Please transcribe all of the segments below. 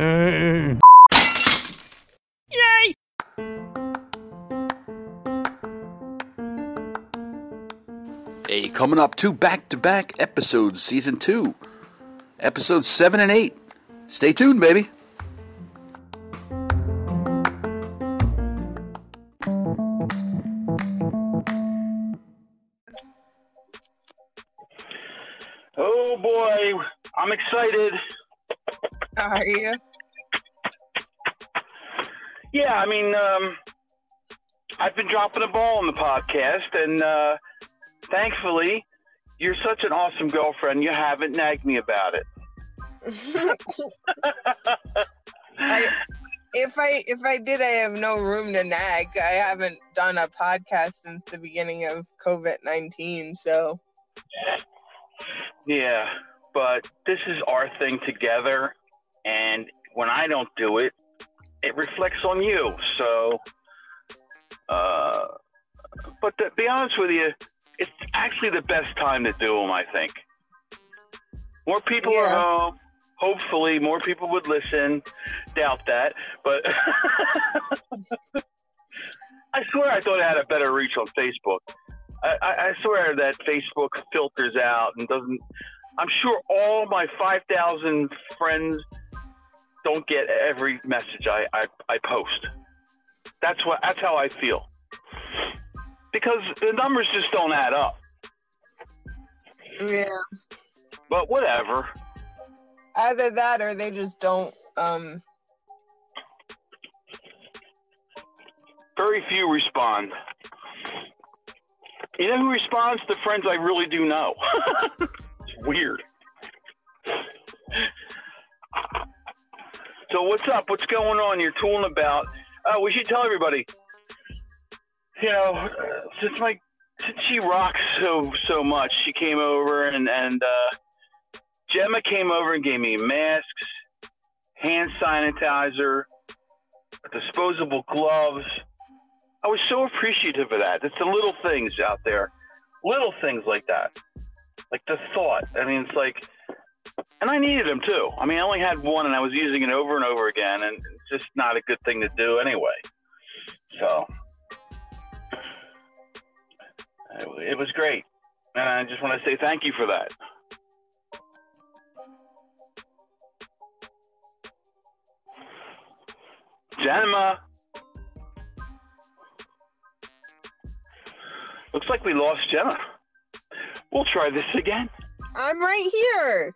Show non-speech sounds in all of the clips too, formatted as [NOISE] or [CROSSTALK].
Yay! Hey, coming up two back to back episodes, season two, episodes seven and eight. Stay tuned, baby. Oh boy, I'm excited. Are you? Yeah, I mean, um, I've been dropping the ball on the podcast, and uh, thankfully, you're such an awesome girlfriend. You haven't nagged me about it. [LAUGHS] I, if I if I did, I have no room to nag. I haven't done a podcast since the beginning of COVID nineteen, so Yeah, but this is our thing together, and when I don't do it, it reflects on you. So, uh, but to be honest with you, it's actually the best time to do them. I think more people are home. Hopefully, more people would listen. Doubt that, but [LAUGHS] I swear I thought I had a better reach on Facebook. I, I, I swear that Facebook filters out and doesn't. I'm sure all my 5,000 friends don't get every message I, I, I post. That's what. That's how I feel. Because the numbers just don't add up. yeah. But whatever. Either that, or they just don't. Um, Very few respond. You know who responds? The friends I really do know. [LAUGHS] it's weird. So what's up? What's going on? You're tooling about. Uh, we should tell everybody. You know, since my since she rocks so so much, she came over and and uh, Gemma came over and gave me masks, hand sanitizer, disposable gloves. I was so appreciative of that. It's the little things out there, little things like that, like the thought. I mean, it's like, and I needed them too. I mean, I only had one, and I was using it over and over again, and it's just not a good thing to do anyway. So it, was great, and I just want to say thank you for that. Gemma. Looks like we lost Jenna. We'll try this again. I'm right here.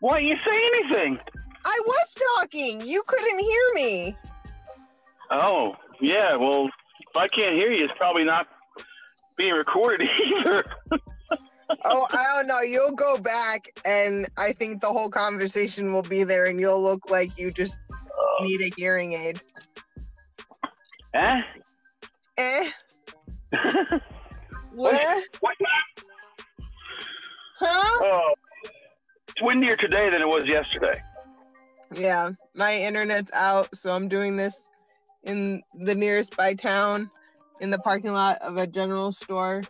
Why don't you say anything? I was talking. You couldn't hear me. Oh, yeah. Well, if I can't hear you, it's probably not being recorded [LAUGHS] either. Oh, I don't know. You'll go back, and I think the whole conversation will be there, and you'll look like you just need a hearing aid. eh? Eh? [LAUGHS] What? What? Huh? Oh, it's windier today than it was yesterday. Yeah, my internet's out, so I'm doing this in the nearest by town in the parking lot of a general store.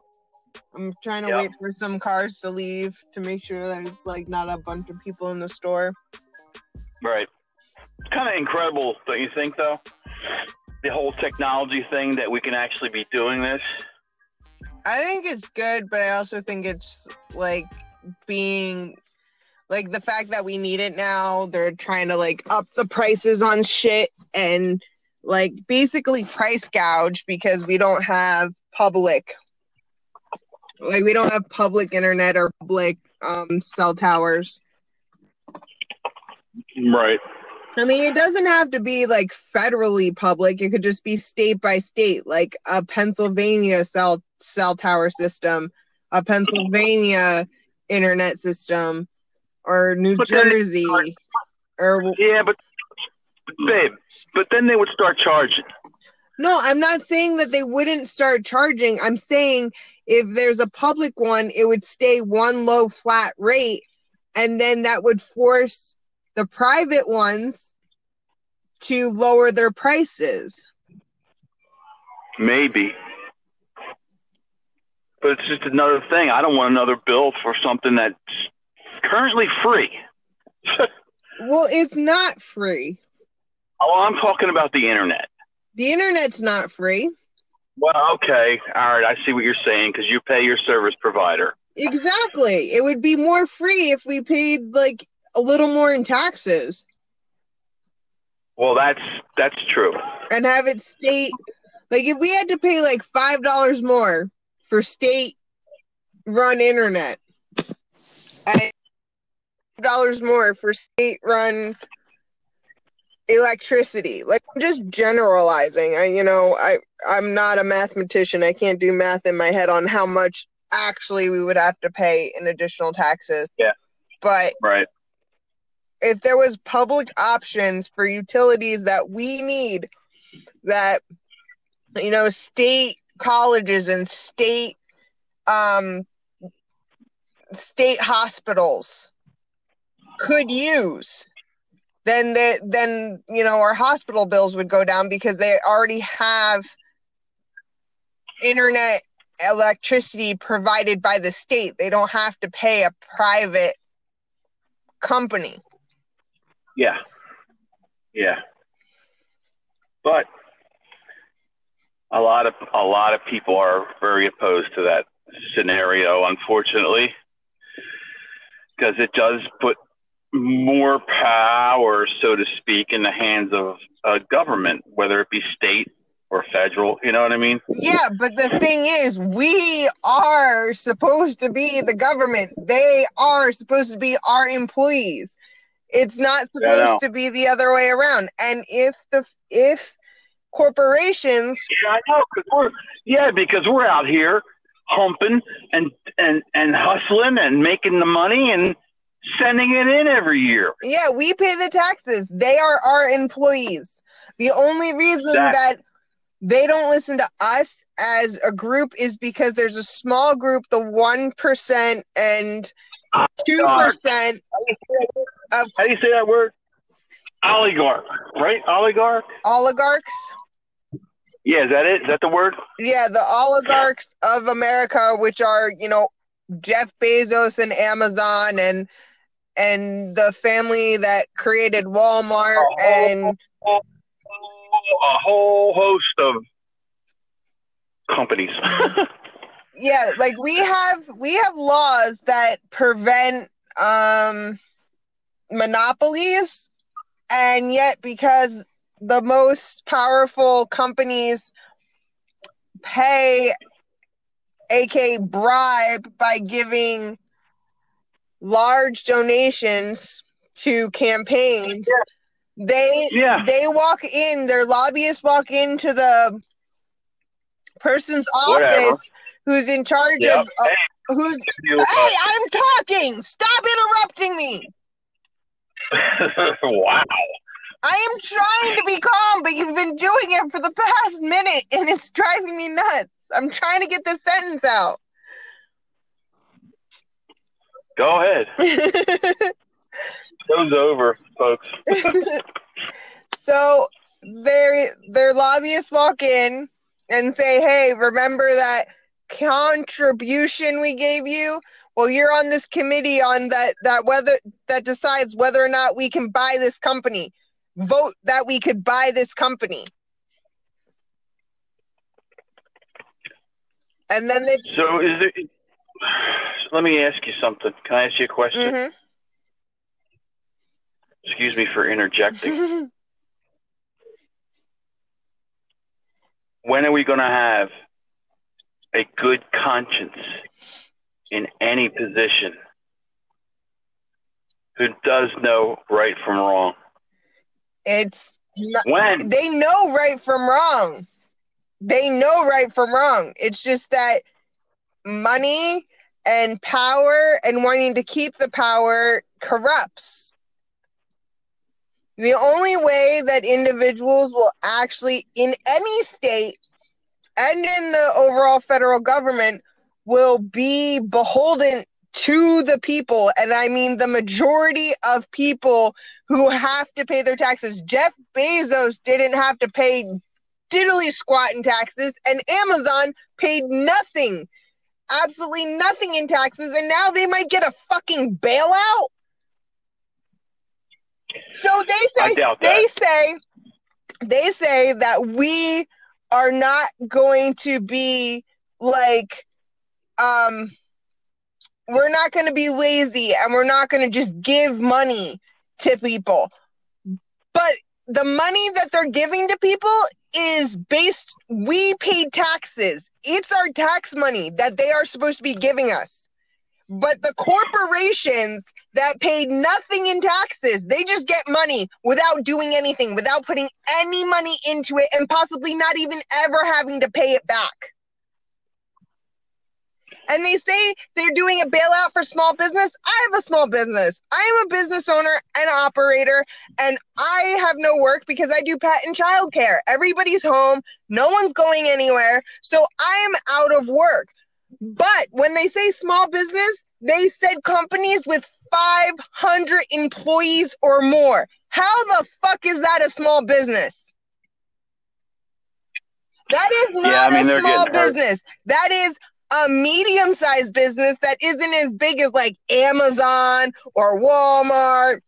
I'm trying to Yeah. wait for some cars to leave to make sure there's like not a bunch of people in the store. Right. It's kind of incredible, don't you think, though? The whole technology thing that we can actually be doing this. I think it's good, but I also think it's like being like the fact that we need it now. They're trying to like up the prices on shit and like basically price gouge because we don't have public like we don't have public internet or public um cell towers. Right. I mean, it doesn't have to be like federally public. It could just be state by state, like a Pennsylvania cell cell tower system, a Pennsylvania internet system, or New But Jersey, or Yeah, but, babe, but then they would start charging. no. I'm not saying that they wouldn't start charging. I'm saying if there's a public one, it would stay one low flat rate, and then that would force the private ones to lower their prices. Maybe. But it's just another thing. I don't want another bill for something that's currently free. [LAUGHS] Well, it's not free. Oh, I'm talking about the internet. The internet's not free. Well, okay, all right. I see what you're saying because you pay your service provider. Exactly. It would be more free if we paid like a little more in taxes Well, that's that's true. and have it state like if we had to pay like five dollars more for state run internet and dollars more for state run electricity like i'm just generalizing i you know i i'm not a mathematician i can't do math in my head on how much actually we would have to pay in additional taxes Yeah. but Right. If there was public options for utilities that we need that you know state colleges and state um state hospitals could use then the then you know our hospital bills would go down because they already have internet electricity provided by the state. They don't have to pay a private company Yeah. Yeah. But a lot of a lot of people are very opposed to that scenario, unfortunately, because it does put more power, so to speak, in the hands of a government, whether it be state or federal. You know what I mean? Yeah, but the thing is, we are supposed to be the government. They are supposed to be our employees. It's not Yeah, I know. supposed to be the other way around. And if the if corporations, Yeah, I know. Cause we're yeah, because we're out here humping and and and hustling and making the money and sending it in every year. yeah, we pay the taxes. They are our employees. The only reason Exactly. that they don't listen to us as a group is because there's a small group, the one percent and oh, two percent of How do you say that word? Oligarch, right? Oligarch. oligarchs. Yeah, is that it? Is that the word? Yeah, the oligarchs of America, which are you know Jeff Bezos and Amazon and and the family that created Walmart Oh. and A whole host of companies. [LAUGHS] yeah, like we have we have laws that prevent um monopolies and yet because the most powerful companies pay aka bribe by giving large donations to campaigns they yeah. they walk in their lobbyists walk into the person's Whatever. office who's in charge Yep. of uh, who's You- hey i'm talking stop interrupting me [LAUGHS] wow. i am trying to be calm but you've been doing it for the past minute and it's driving me nuts i'm trying to get this sentence out Go ahead. [LAUGHS] Show's over, folks. [LAUGHS] so their their lobbyists walk in and say, "Hey, remember that contribution we gave you? Well, you're on this committee on that that whether that decides whether or not we can buy this company. Vote that we could buy this company." And then they So is there let me ask you something. Can I ask you a question? Mm-hmm. Excuse me for interjecting. [LAUGHS] When are we going to have a good conscience in any position who does know right from wrong? it's not, When? they know right from wrong. They know right from wrong. It's just that money and power and wanting to keep the power corrupts. The only way that individuals will actually, in any state and in the overall federal government, will be beholden to the people. And I mean the majority of people who have to pay their taxes. Jeff Bezos didn't have to pay diddly squat in taxes, and Amazon paid nothing, absolutely nothing in taxes, and now they might get a fucking bailout. So they say they say they say that we are not going to be like um we're not going to be lazy and we're not going to just give money to people. But the money that they're giving to people is based we paid taxes. It's our tax money that they are supposed to be giving us. But the corporations that paid nothing in taxes, they just get money without doing anything, without putting any money into it, and possibly not even ever having to pay it back. And they say they're doing a bailout for small business. I have a small business. I am a business owner and operator, and I have no work because I do pet and childcare. Everybody's home, no one's going anywhere. So I am out of work. But when they say small business, they said companies with 500 employees or more. How the fuck is that a small business? That is not Yeah, I mean, a small business. That is a medium sized business that isn't as big as like Amazon or Walmart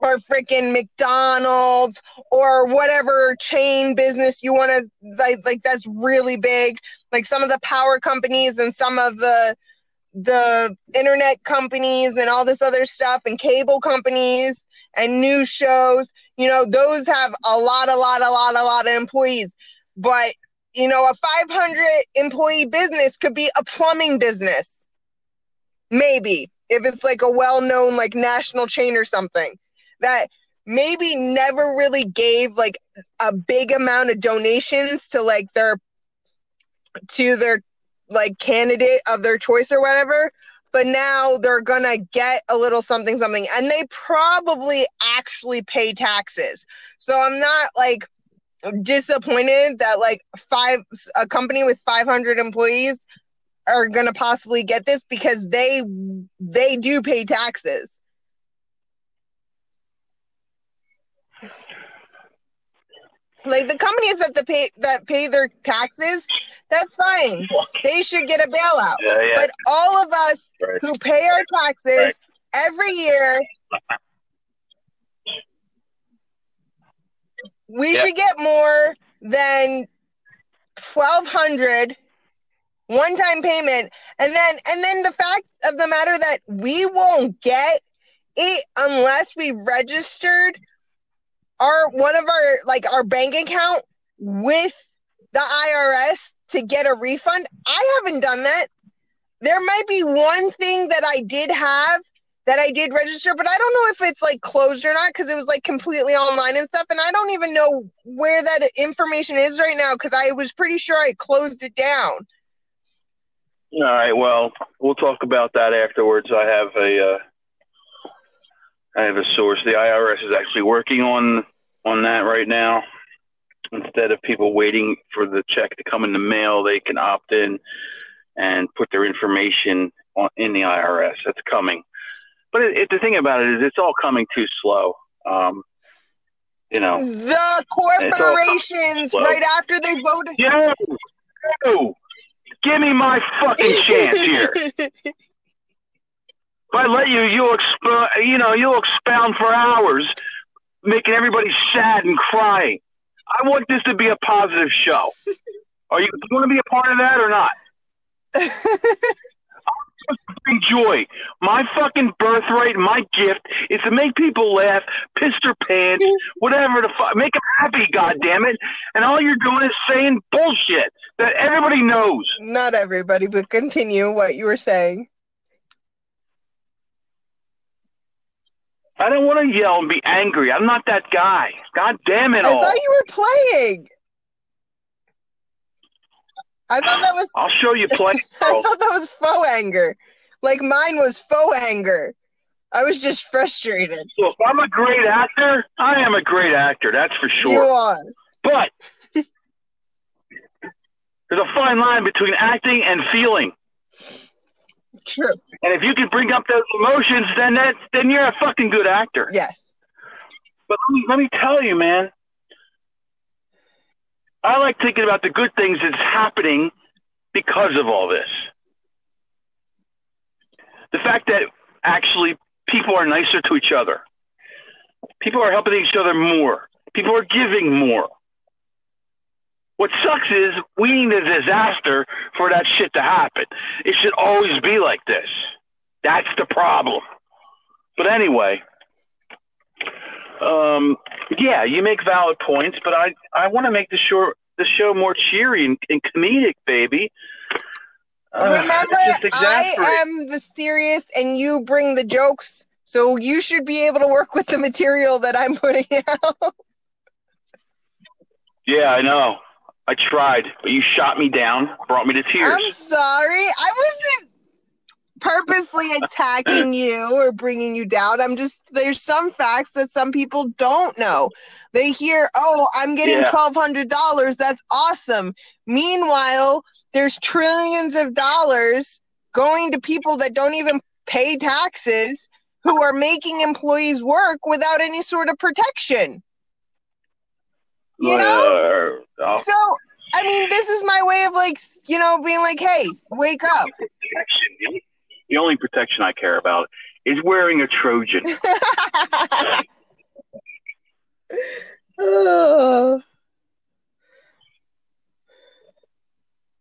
or freaking McDonald's or whatever chain business you want to like like that's really big. Like some of the power companies and some of the the internet companies and all this other stuff and cable companies and news shows you know those have a lot a lot a lot a lot of employees. But you know a 500 employee business could be a plumbing business. Maybe if it's like a well-known like national chain or something that maybe never really gave like a big amount of donations to like their to their like candidate of their choice or whatever but now they're gonna get a little something something and they probably actually pay taxes. So i'm not like disappointed that like five a company with 500 employees are gonna possibly get this because they they do pay taxes like the companies that the pay that pay their taxes that's fine they should get a bailout Yeah, yeah. but all of us Right. who pay our taxes Right. every year we Yep. should get more than 1200 one time payment and then and then the fact of the matter that we won't get it unless we registered our one of our like our bank account with the IRS to get a refund. I haven't done that. There might be one thing that I did have that I did register, but I don't know if it's like closed or not because it was like completely online and stuff. And I don't even know where that information is right now because I was pretty sure I closed it down. All right. Well, we'll talk about that afterwards. I have a, uh, I have a source. The IRS is actually working on on that right now. Instead of people waiting for the check to come in the mail, they can opt in and put their information on, in the IRS. That's coming. But it, it, the thing about it is, it's all coming too slow. Um, you know. The corporations, right after they voted. Yo, yo, give me my fucking chance here. [LAUGHS] If I let you, you'll expo- you know, you'll expound for hours, making everybody sad and crying. I want this to be a positive show. [LAUGHS] Are you, you want to be a part of that or not? [LAUGHS] Joy. My fucking birthright, my gift is to make people laugh, piss their pants, [LAUGHS] whatever the fuck, make them happy. God damn it! And all you're doing is saying bullshit that everybody knows. Not everybody, but continue what you were saying. I don't want to yell and be angry. I'm not that guy. God damn it I all. thought you were playing. I thought that was I'll show you play, [LAUGHS] I thought that was faux anger. Like mine was faux anger. I was just frustrated. So if I'm a great actor, I am a great actor. That's for sure. You are. But there's a fine line between acting and feeling. True. And if you can bring up those emotions, then that then you're a fucking good actor. Yes. But let me, let me tell you, man. I like thinking about the good things that's happening because of all this. The fact that actually people are nicer to each other. People are helping each other more. People are giving more. What sucks is we need a disaster for that shit to happen. It should always be like this. That's the problem. But anyway, um, yeah, you make valid points, but I, I want to make the show the show more cheery and, and comedic, baby. Uh, Remember, I am the serious, and you bring the jokes. So you should be able to work with the material that I'm putting [LAUGHS] out. Yeah, I know. I tried, but you shot me down, brought me to tears. I'm sorry. I wasn't purposely attacking you or bringing you down. I'm just there's some facts that some people don't know. They hear, "Oh, I'm getting Yeah. $1200. That's awesome." Meanwhile, there's trillions of dollars going to people that don't even pay taxes who are making employees work without any sort of protection. You know? Uh, oh, So, I mean, this is my way of like, you know, being like, "Hey, wake up." The only- The only protection I care about is wearing a Trojan. [LAUGHS] Oh.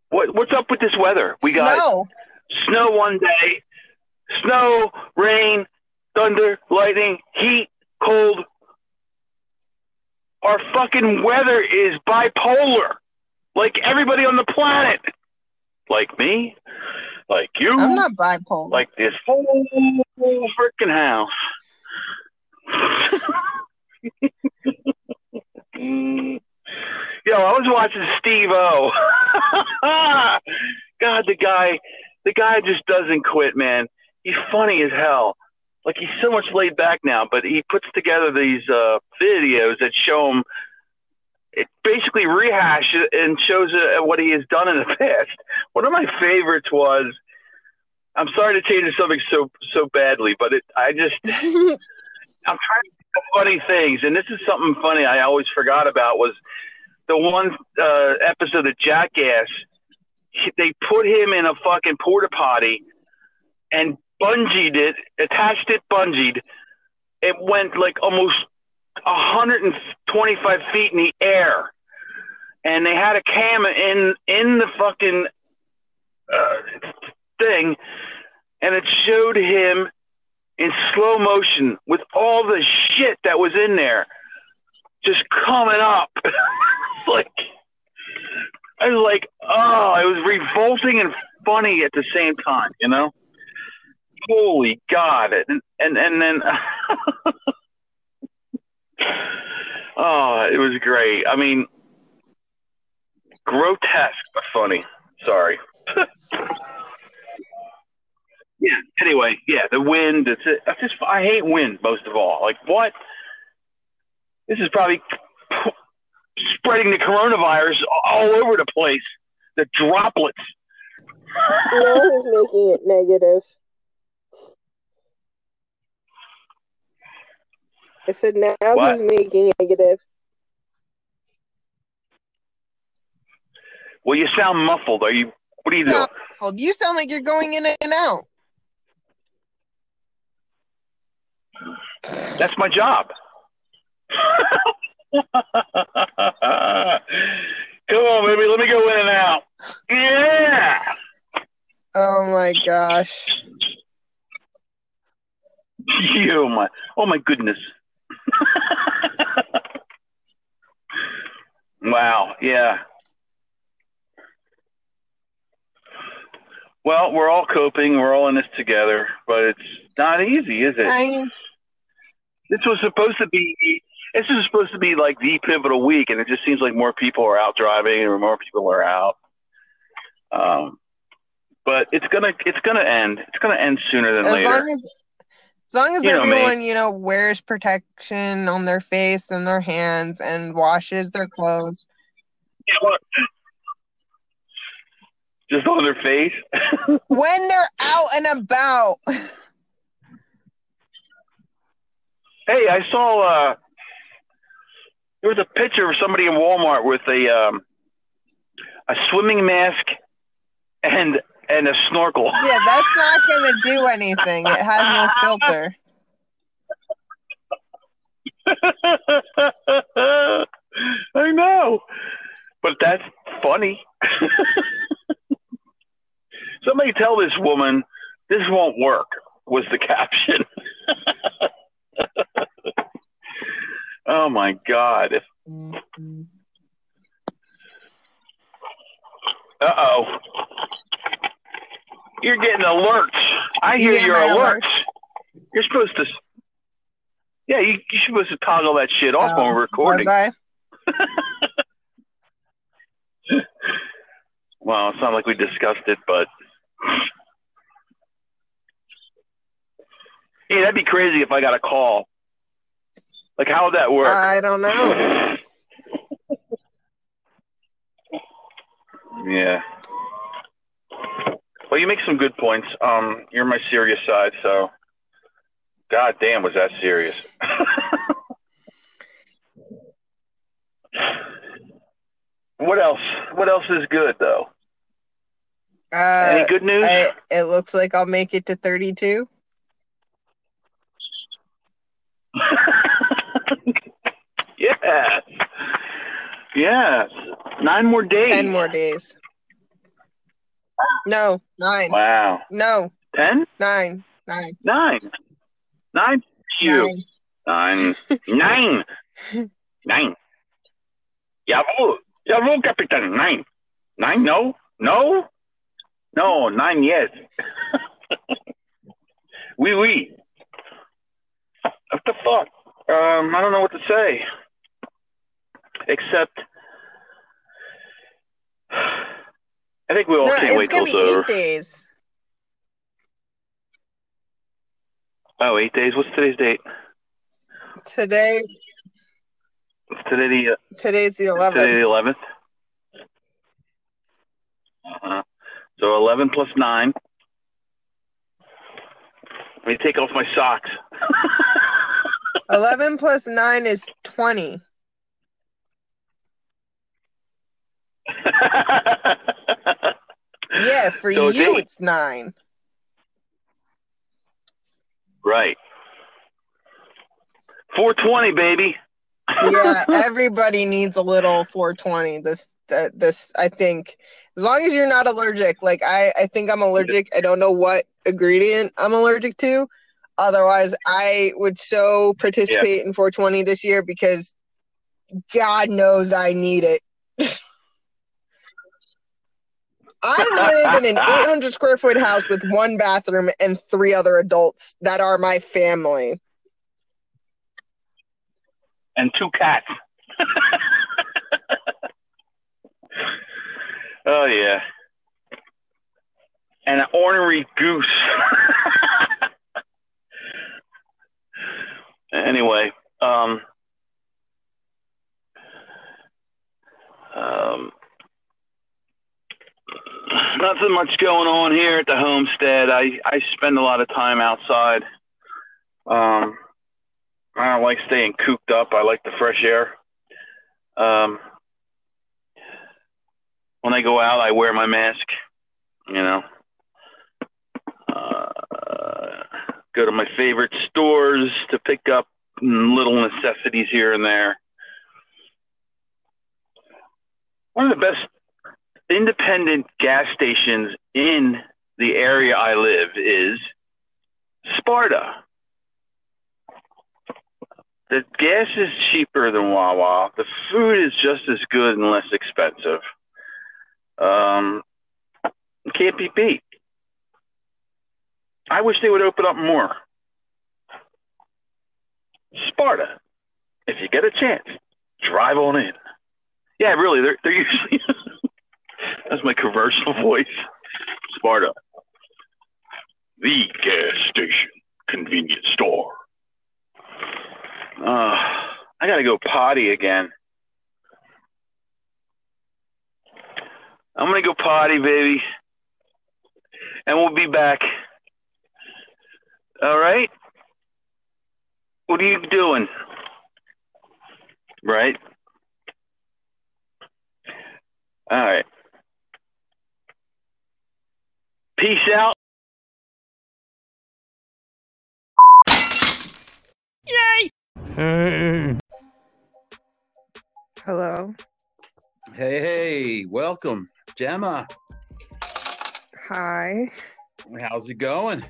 What, what's up with this weather? We got Snow. snow one day, snow, rain, thunder, lightning, heat, cold. Our fucking weather is bipolar, like everybody on the planet, like me, like you, I'm not bipolar. like this whole freaking house. [LAUGHS] [LAUGHS] Yo, I was watching Steve O. [LAUGHS] God, the guy, the guy just doesn't quit, man. He's funny as hell. Like he's so much laid back now, but he puts together these uh, videos that show him. It basically rehash it and shows uh, what he has done in the [LAUGHS] past. One of my favorites was. I'm sorry to change the subject so so badly, but it, I just [LAUGHS] I'm trying to think of funny things, and this is something funny I always forgot about was the one uh, episode of Jackass. They put him in a fucking porta potty and bungeed it, attached it, bungeed. It went like almost 125 feet in the air, and they had a cam in in the fucking uh, thing, and it showed him in slow motion with all the shit that was in there just coming up. [LAUGHS] like I was like, oh, it was revolting and funny at the same time, you know? Holy God. And and, and then [LAUGHS] Oh, it was great. I mean grotesque but funny. Sorry. [LAUGHS] yeah, anyway, yeah, the wind, it's I just I hate wind most of all. Like what? This is probably spreading the coronavirus all over the place. The droplets. [LAUGHS] now he's making it negative. I said now What? he's making it negative. Well, you sound muffled. Are you? What are you doing? Well, you sound like you're going in and out. That's my job. [LAUGHS] [LAUGHS] Come on, baby. Let me go in and out. Yeah. Oh my gosh. You, [LAUGHS] oh, my. Oh my goodness. [LAUGHS] wow. Yeah. Well, we're all coping. We're all in this together, but it's not easy, is it? I this was supposed to be this is supposed to be like the pivotal week and it just seems like more people are out driving and more people are out. Um, but it's gonna it's gonna end. It's gonna end sooner than as later. long as as long as You know everyone, you know, wears protection on their face and their hands and washes their clothes. just on their face? [LAUGHS] When they're out and about. hey i saw uh there was a picture of somebody in walmart with a um a swimming mask and and a snorkel Yeah, that's not gonna do anything. It has no filter. [LAUGHS] I know, but that's funny. [LAUGHS] Somebody tell this woman this won't work. Was the [LAUGHS] caption? Oh my god! If uh oh, you're getting alerts. I hear get your alerts. alerts? You're supposed to. Yeah, you, you're supposed to toggle that shit off when Oh, we're recording. [LAUGHS] Well, it's not like we discussed it, but yeah, that'd be crazy if I got a call. Like, how would that work? I don't know. [LAUGHS] yeah. Well, you make some good points. Um, you're my serious side, so. God damn, was that serious? [LAUGHS] what else? What else is good though? Uh, Any good news? I, it looks like I'll make it to 32. [LAUGHS] yes. [LAUGHS] Yes. Nine more days. 10 more days. No, nine. Wow. No, Ten? nine. Nine. Nine. Nine? You. Nine. Nine. Nine. [LAUGHS] Nine. Jawohl. Jawohl, Captain. Nine. Nine? No? No? No, nine, yes. [LAUGHS] Oui, oui. What the fuck? Um, I don't know what to say. Except, I think we all No, can't wait till it's over. eight days. Oh, eight days. What's today's date? Today, It's today the uh, today's the eleventh. today the 11th. eleventh. Uh-huh. So eleven plus nine. Let me take off my socks. [LAUGHS] 11 plus nine is 20. Yeah, for So you, it's nine. right. Four twenty, baby. Yeah, [LAUGHS] everybody needs a little 420. This, uh, this, I think, as long as you're not allergic. Like I, I think I'm allergic. I don't know what ingredient I'm allergic to. Otherwise, I would so participate in 420 this year because God knows I need it. [LAUGHS] I live in an [LAUGHS] 800 square foot house with one bathroom and three other adults that are my family. and two cats. [LAUGHS] oh yeah, and an ornery goose. [LAUGHS] anyway, um, um, nothing much going on here at the homestead. I I spend a lot of time outside. Um, I don't like staying cooped up. I like the fresh air. Um, when I go out, I wear my mask. You know, uh, go to my favorite stores to pick up little necessities here and there. One of the best independent gas stations in the area I live is Sparta. The gas is cheaper than Wawa. The food is just as good and less expensive. Um, can't be beat. I wish they would open up more. Sparta, if you get a chance, drive on in. Yeah, really, they're they're [LAUGHS] usually that's my commercial [LAUGHS] voice. Sparta, the gas station convenience store. Uh, I gotta go potty again. I'm gonna go potty, baby. And we'll be back. All right? What are you doing? Right? All right. Peace out. Yay! Hello. Hey, hey, welcome, Gemma. Hi. How's it going?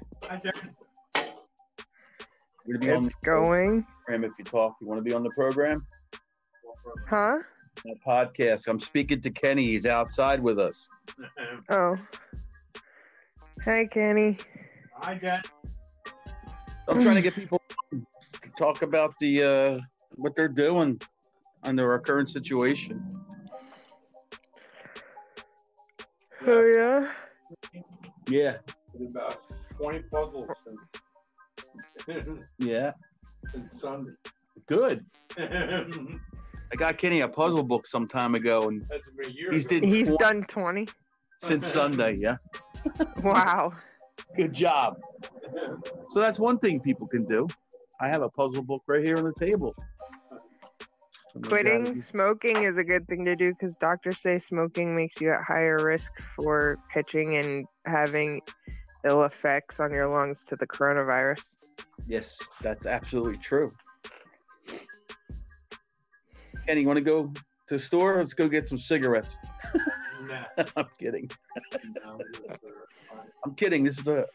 We're gonna be on It's going. program if you talk. You want to be on the program? Huh? The podcast. I'm speaking to Kenny. He's outside with us. Oh. Hey, Kenny. Hi, Jen. I'm trying to get people to talk about the uh, what they're doing under our current situation. Oh, yeah? Yeah, Did about 20 puzzles since, [LAUGHS] yeah, since Sunday. good. [LAUGHS] I got Kenny a puzzle book some time ago, and been a year He's ago. did- He's done 20. since Sunday, yeah. Wow. Good job. So that's one thing people can do. I have a puzzle book right here on the table. Quitting smoking is a good thing to do because doctors say smoking makes you at higher risk for catching and having ill effects on your lungs to the coronavirus. Yes, that's absolutely true. Kenny, you want to go to the store? Let's go get some cigarettes. [LAUGHS] Nah, I'm kidding. I'm kidding. This is a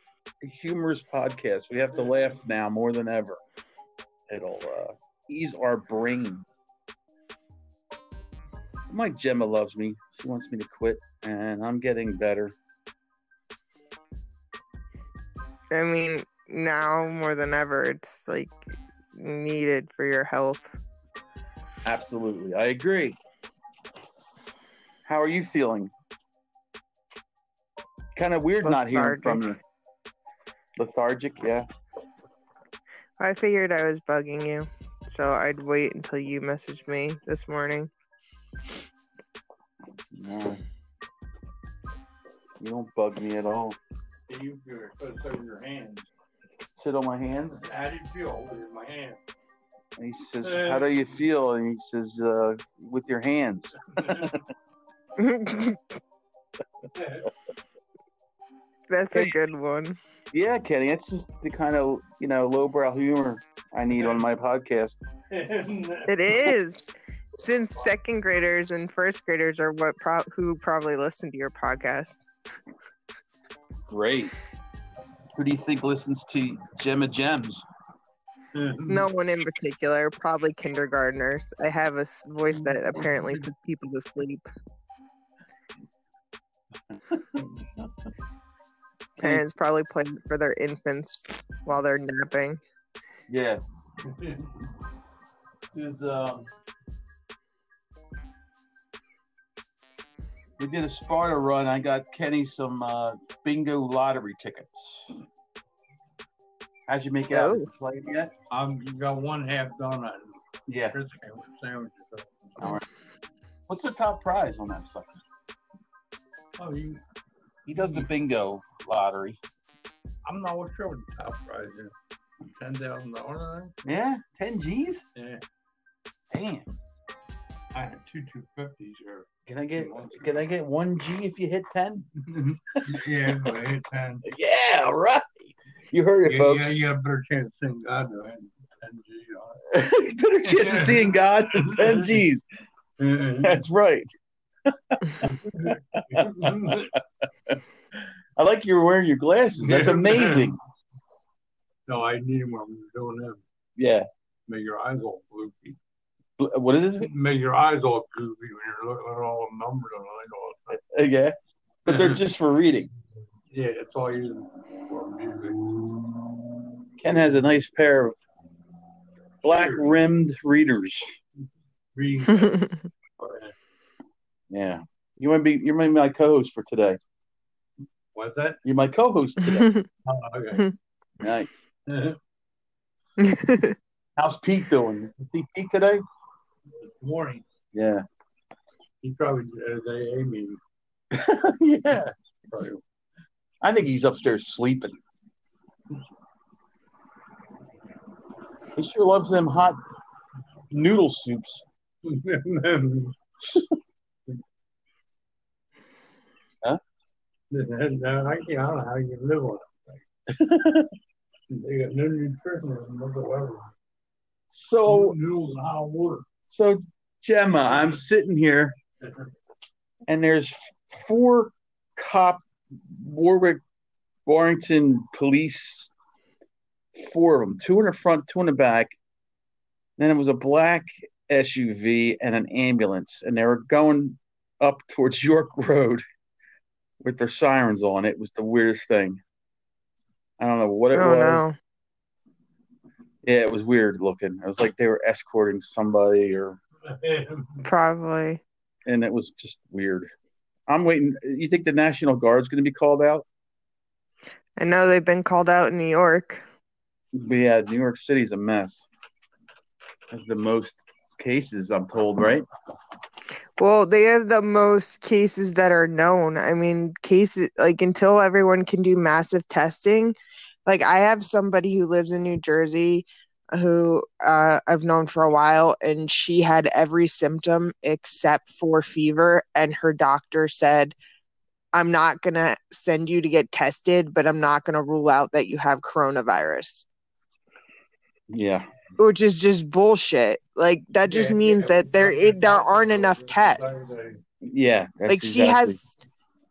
humorous podcast. We have to laugh now more than ever. It'll uh, ease our brain. My Gemma loves me. She wants me to quit, and I'm getting better. I mean, now more than ever, it's like needed for your health. Absolutely. I agree. How are you feeling? Kind of weird not hearing from you. Lethargic, yeah. I figured I was bugging you, so I'd wait until you messaged me this morning. No. You don't bug me at all. You were supposed to over your hands. Sit on my hands. How do you feel with my hand? And he says, How do you feel? And he says, uh, With your hands. [LAUGHS] That's a good one. Yeah, Kenny, it's just the kind of, you know, lowbrow humor I need on my podcast. [LAUGHS] It is. Since second graders and first graders are what pro- who probably listen to your podcast. Great. Who do you think listens to Gemma Gems? No one in particular, probably kindergartners. I have a voice that apparently puts people to sleep. Parents probably play it for their infants while they're napping. Yeah. [LAUGHS] Is um we did a Sparta run. I got Kenny some uh, bingo lottery tickets. How'd you make it out? Oh. Did um, you yet? I'm got one half done on Yeah. Chris sandwiches. What's the top prize on that sucker? Oh, you, He does the bingo lottery. I'm not sure what the top prize is. Ten thousand dollars. Yeah, ten G's. Yeah, Damn. I had two two fifties here. Can I get can I get one G if you hit ten? [LAUGHS] yeah, but I hit ten. [LAUGHS] Yeah, right. You heard it, Yeah, folks. yeah, you have a [LAUGHS] better chance of seeing God than ten G Better chance of seeing God than G's. That's right. [LAUGHS] I like you wearing your glasses. That's amazing. no, I need them when I'm doing them. Yeah. Make your eyes all goofy. What is it? Make your eyes all goofy when you're looking at all the numbers and all that. Uh, Yeah. But they're [LAUGHS] just for reading. Yeah, that's all you use for music. Ken has a nice pair of black rimmed readers. Reading. [LAUGHS] Yeah. You want to be you're my co-host for today. What's that? You're my co-host today. [LAUGHS] Oh, okay. nice. [LAUGHS] How's Pete doing? You see Pete today? this morning, Yeah. he probably at his AA meeting. yeah. Probably. I think he's upstairs sleeping. He sure loves them hot noodle soups. [LAUGHS] Huh? No, I, can't, I don't know how you live on it. [LAUGHS] they got no nutrition whatsoever. So how it worked. so Gemma, I'm sitting here [LAUGHS] and there's four cop Warwick Warrington police, four of them, two in the front, two in the back. Then it was a black SUV and an ambulance, and they were going up towards York Road with their sirens on. It was the weirdest thing. I don't know what it Oh was. no. Yeah, it was weird looking. It was like they were escorting somebody, or [LAUGHS] Probably. and it was just weird. I'm waiting. You think the National Guard's going to be called out? I know they've been called out in New York. But yeah, New York City's a mess. Has the most cases, I'm told, right? Well, they have the most cases that are known. I mean, cases like until everyone can do massive testing. Like I have somebody who lives in New Jersey who uh, I've known for a while, and she had every symptom except for fever, and her doctor said, "I'm not gonna send you to get tested, but I'm not gonna rule out that you have coronavirus." Yeah. Which is just bullshit. Like that just Yeah, means yeah. that there it, there aren't enough tests. Yeah. that's like she exactly- has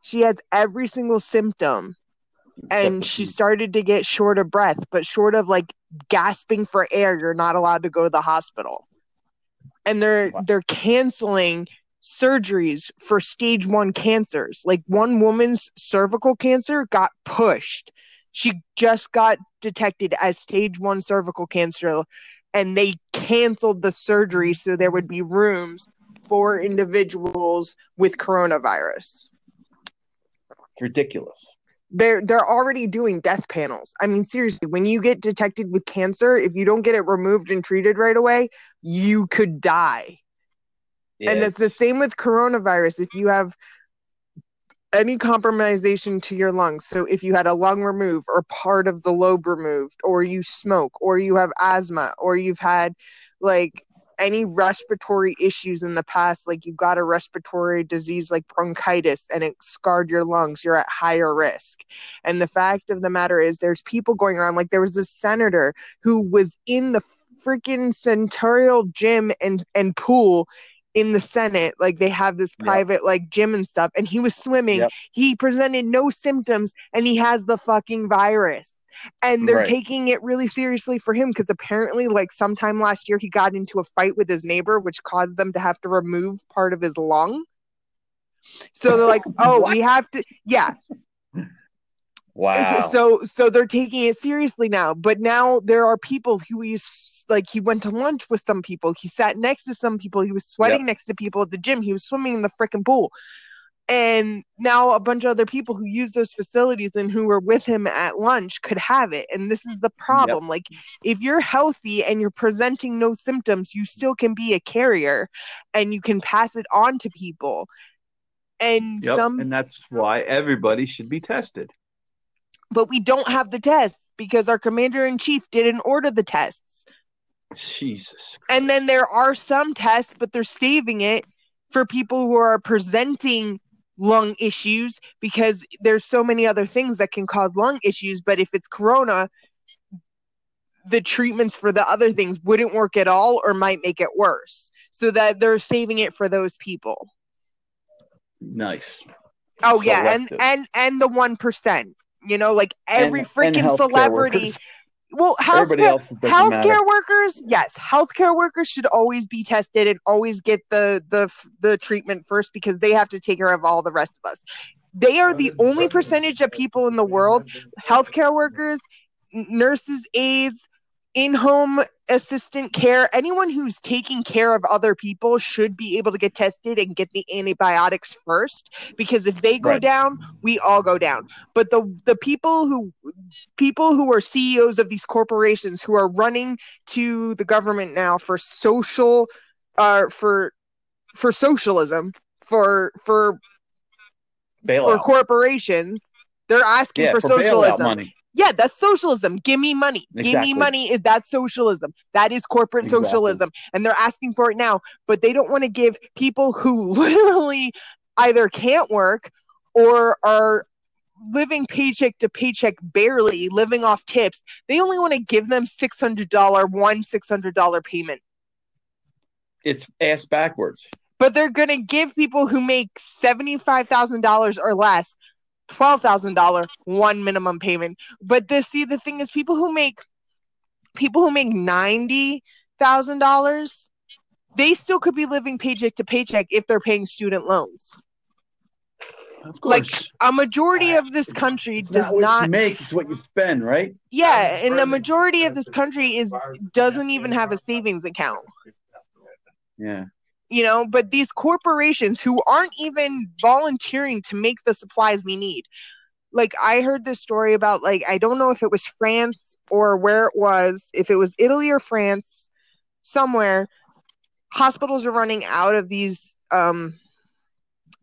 she has every single symptom and Except she started to get short of breath but short of like gasping for air you're not allowed to go to the hospital and they're Wow. they're canceling surgeries for stage 1 cancers like one woman's cervical cancer got pushed she just got detected as stage 1 cervical cancer and they canceled the surgery so there would be rooms for individuals with coronavirus ridiculous. They're they're already doing death panels. I mean, seriously, when you get detected with cancer, if you don't get it removed and treated right away, you could die. Yeah, And it's the same with coronavirus. If you have any compromisation to your lungs, so if you had a lung removed or part of the lobe removed, or you smoke, or you have asthma, or you've had like any respiratory issues in the past, like you've got a respiratory disease like bronchitis and it scarred your lungs, you're at higher risk. And the fact of the matter is, there's people going around, like there was a senator who was in the freaking Centurial gym and, and pool in the Senate. Like they have this Yep. private like gym and stuff, and he was swimming. Yep. He presented no symptoms and he has the fucking virus. And they're Right. taking it really seriously for him because apparently, like sometime last year, he got into a fight with his neighbor, which caused them to have to remove part of his lung. So they're like, [LAUGHS] "Oh, we have to, yeah." wow. So, so so they're taking it seriously now. But now there are people who he's like he went to lunch with some people. He sat next to some people. He was sweating Yep. next to people at the gym. He was swimming in the freaking pool. And now a bunch of other people who use those facilities and who were with him at lunch could have it. And this is the problem. Like if you're healthy and you're presenting no symptoms, you still can be a carrier and you can pass it on to people. And Yep, some and that's why everybody should be tested. but we don't have the tests because our commander in chief didn't order the tests. Jesus. And then there are some tests, but they're saving it for people who are presenting lung issues because there's so many other things that can cause lung issues. But if it's corona, the treatments for the other things wouldn't work at all or might make it worse. So that they're saving it for those people. Nice. Oh yeah, and Selective. and and the one percent. You know, like every And- freaking celebrity. workers. Well, healthcare else it doesn't matter. healthcare workers yes healthcare workers should always be tested and always get the the the treatment first because they have to take care of all the rest of us they are the only percentage of people in the world healthcare workers nurses aides in-home assistant care anyone who's taking care of other people should be able to get tested and get the antibiotics first because if they go Right. down we all go down but the the people who people who are CEOs of these corporations who are running to the government now for social uh for for socialism for for for corporations they're asking yeah, for, for socialism money. Yeah that's socialism give me money give me money that's socialism that is corporate Exactly. socialism and they're asking for it now but they don't want to give people who [LAUGHS] literally either can't work or are living paycheck to paycheck, barely living off tips. They only want to give them six hundred dollar one six hundred dollar payment, It's ass backwards. but they're gonna give people who make seventy five thousand dollars or less twelve thousand dollar one minimum payment. But this see the thing is, people who make people who make ninety thousand dollars, they still could be living paycheck to paycheck if they're paying student loans. Of Like. A majority of this country it's does not what not you make, it's what you spend, right? Yeah, and the majority of this country is doesn't even have a savings account. Yeah. You know, but these corporations who aren't even volunteering to make the supplies we need. Like I heard this story about like I don't know if it was France or where it was, if it was Italy or France, somewhere hospitals are running out of these um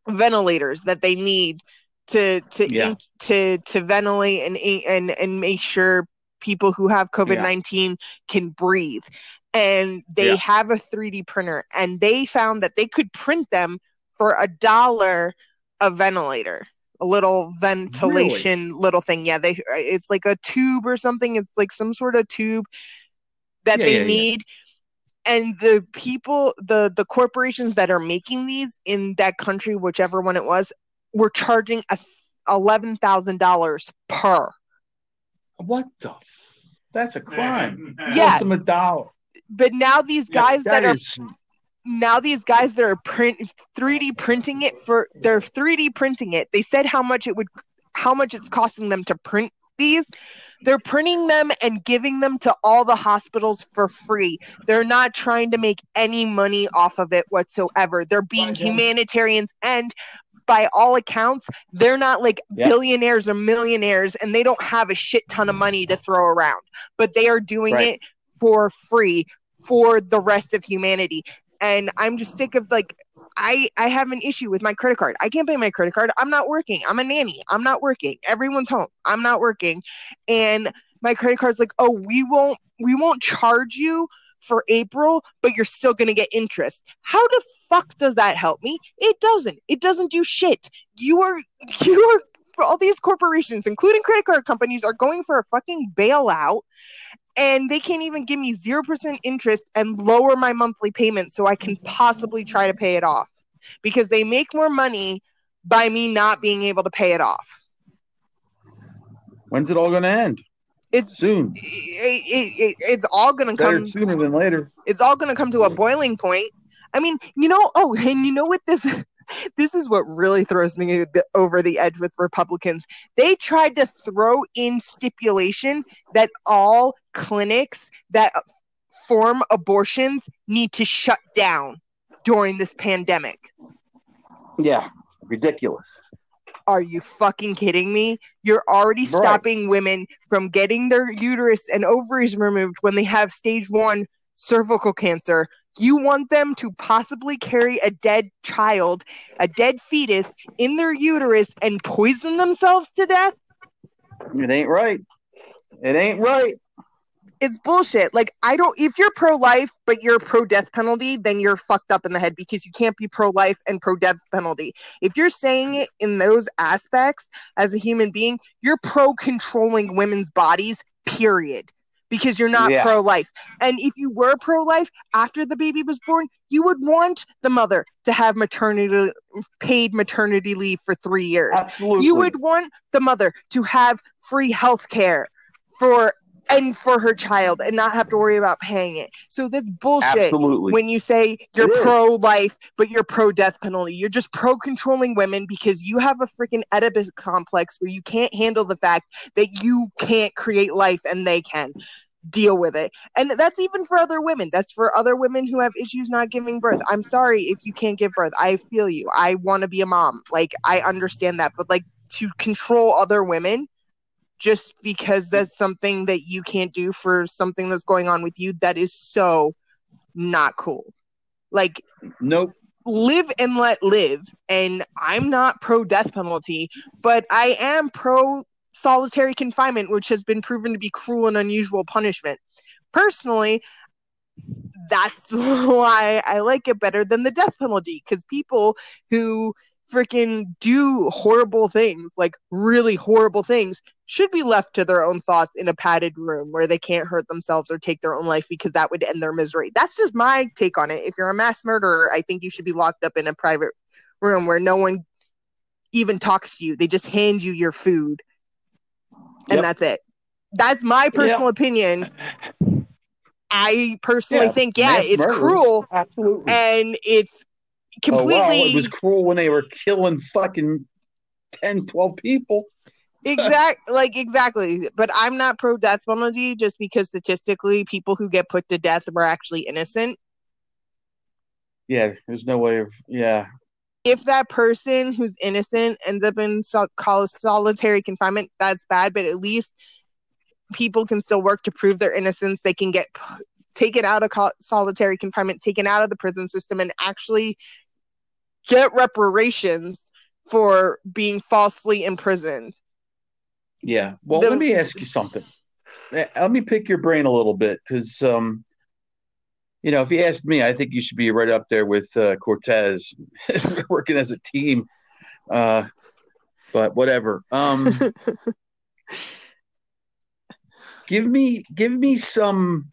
ventilators that they need to to Yeah. in- to to ventilate and and and make sure people who have COVID nineteen can breathe. And they Yeah. have a 3D printer, and they found that they could print them for a dollar a ventilator, a little ventilation little thing. Yeah, they it's like a tube or something. It's like some sort of tube that Yeah, they yeah, yeah. need. And the people, the the corporations that are making these in that country, whichever one it was, were charging a eleven thousand dollars per. What the? F- that's a crime. Yeah. Cost them a dollar. But now these guys that, are is- now these guys that are print 3D printing it for they're 3D printing it. They said how much it would how much it's costing them to print these. They're printing them and giving them to all the hospitals for free. They're not trying to make any money off of it whatsoever. They're being humanitarians and by all accounts, they're not like Yeah. billionaires or millionaires and they don't have a shit ton of money to throw around, but they are doing Right. it for free for the rest of humanity. And I'm just sick of like I I have an issue with my credit card. I can't pay my credit card. I'm not working. I'm a nanny. I'm not working. Everyone's home. I'm not working. And my credit card's like, "Oh, we won't we won't charge you for April, but you're still going to get interest." How the fuck does that help me? It doesn't. It doesn't do shit. You are [LAUGHS] you are all these corporations, including credit card companies, are going for a fucking bailout and they can't even give me 0% interest and lower my monthly payment so I can possibly try to pay it off because they make more money by me not being able to pay it off. When's it all going to end? It's Soon. it, it, it, it's all going to come sooner than later. it's all going to come to a boiling point. I mean, you know, oh, and you know what this [LAUGHS] this is what really throws me over the edge with Republicans. They tried to throw in stipulation that all clinics that form abortions need to shut down during this pandemic. Yeah. Ridiculous. Are you fucking kidding me? You're already Right. stopping women from getting their uterus and ovaries removed when they have stage one cervical cancer. You want them to possibly carry a dead child, a dead fetus in their uterus and poison themselves to death? It ain't right. It ain't right. It's bullshit. Like, I don't, if you're pro life, but you're pro death penalty, then you're fucked up in the head because you can't be pro life and pro death penalty. If you're saying it in those aspects as a human being, you're pro controlling women's bodies, period. Because you're not Yeah. pro life. And if you were pro life after the baby was born, you would want the mother to have maternity paid maternity leave for three years Absolutely. you would want the mother to have free health care for and for her child and not have to worry about paying it. So that's bullshit Absolutely. when you say you're pro life but you're pro death penalty. You're just pro controlling women because you have a freaking oedipus complex where you can't handle the fact that you can't create life and they can deal with it. And that's even for other women. That's for other women who have issues not giving birth. I'm sorry if you can't give birth. I feel you. I want to be a mom. Like i understand that. But like to control other women just because that's something that you can't do for something that's going on with you that is so not cool like Nope. live and let live. And I'm not pro death penalty, but I am pro solitary confinement, which has been proven to be cruel and unusual punishment. Personally, that's [LAUGHS] why I like it better than the death penalty because people who freaking do horrible things, like really horrible things, should be left to their own thoughts in a padded room where they can't hurt themselves or take their own life because that would end their misery. That's just my take on it. If you're a mass murderer, I think you should be locked up in a private room where no one even talks to you. They just hand you your food and Yep. that's it. That's my personal opinion. [LAUGHS] I personally Yeah, think, yeah, it's murder. cruel Absolutely. and it's Oh, wow, completely it was cruel when they were killing fucking 10, 12 people. exact [LAUGHS] like exactly but i'm not pro death penalty just because statistically people who get put to death were actually innocent Yeah, there's no way of. Yeah, if that person who's innocent ends up in sol- call solitary confinement that's bad but at least people can still work to prove their innocence they can get p- taken out of col- solitary confinement taken out of the prison system and actually get reparations for being falsely imprisoned yeah. Well, The- let me ask you something. Eh, Let me pick your brain a little bit because, um, you know, if you asked me, I think you should be right up there with uh, Cortez, [LAUGHS] working as a team. Uh, but whatever. Um, [LAUGHS] give me give me some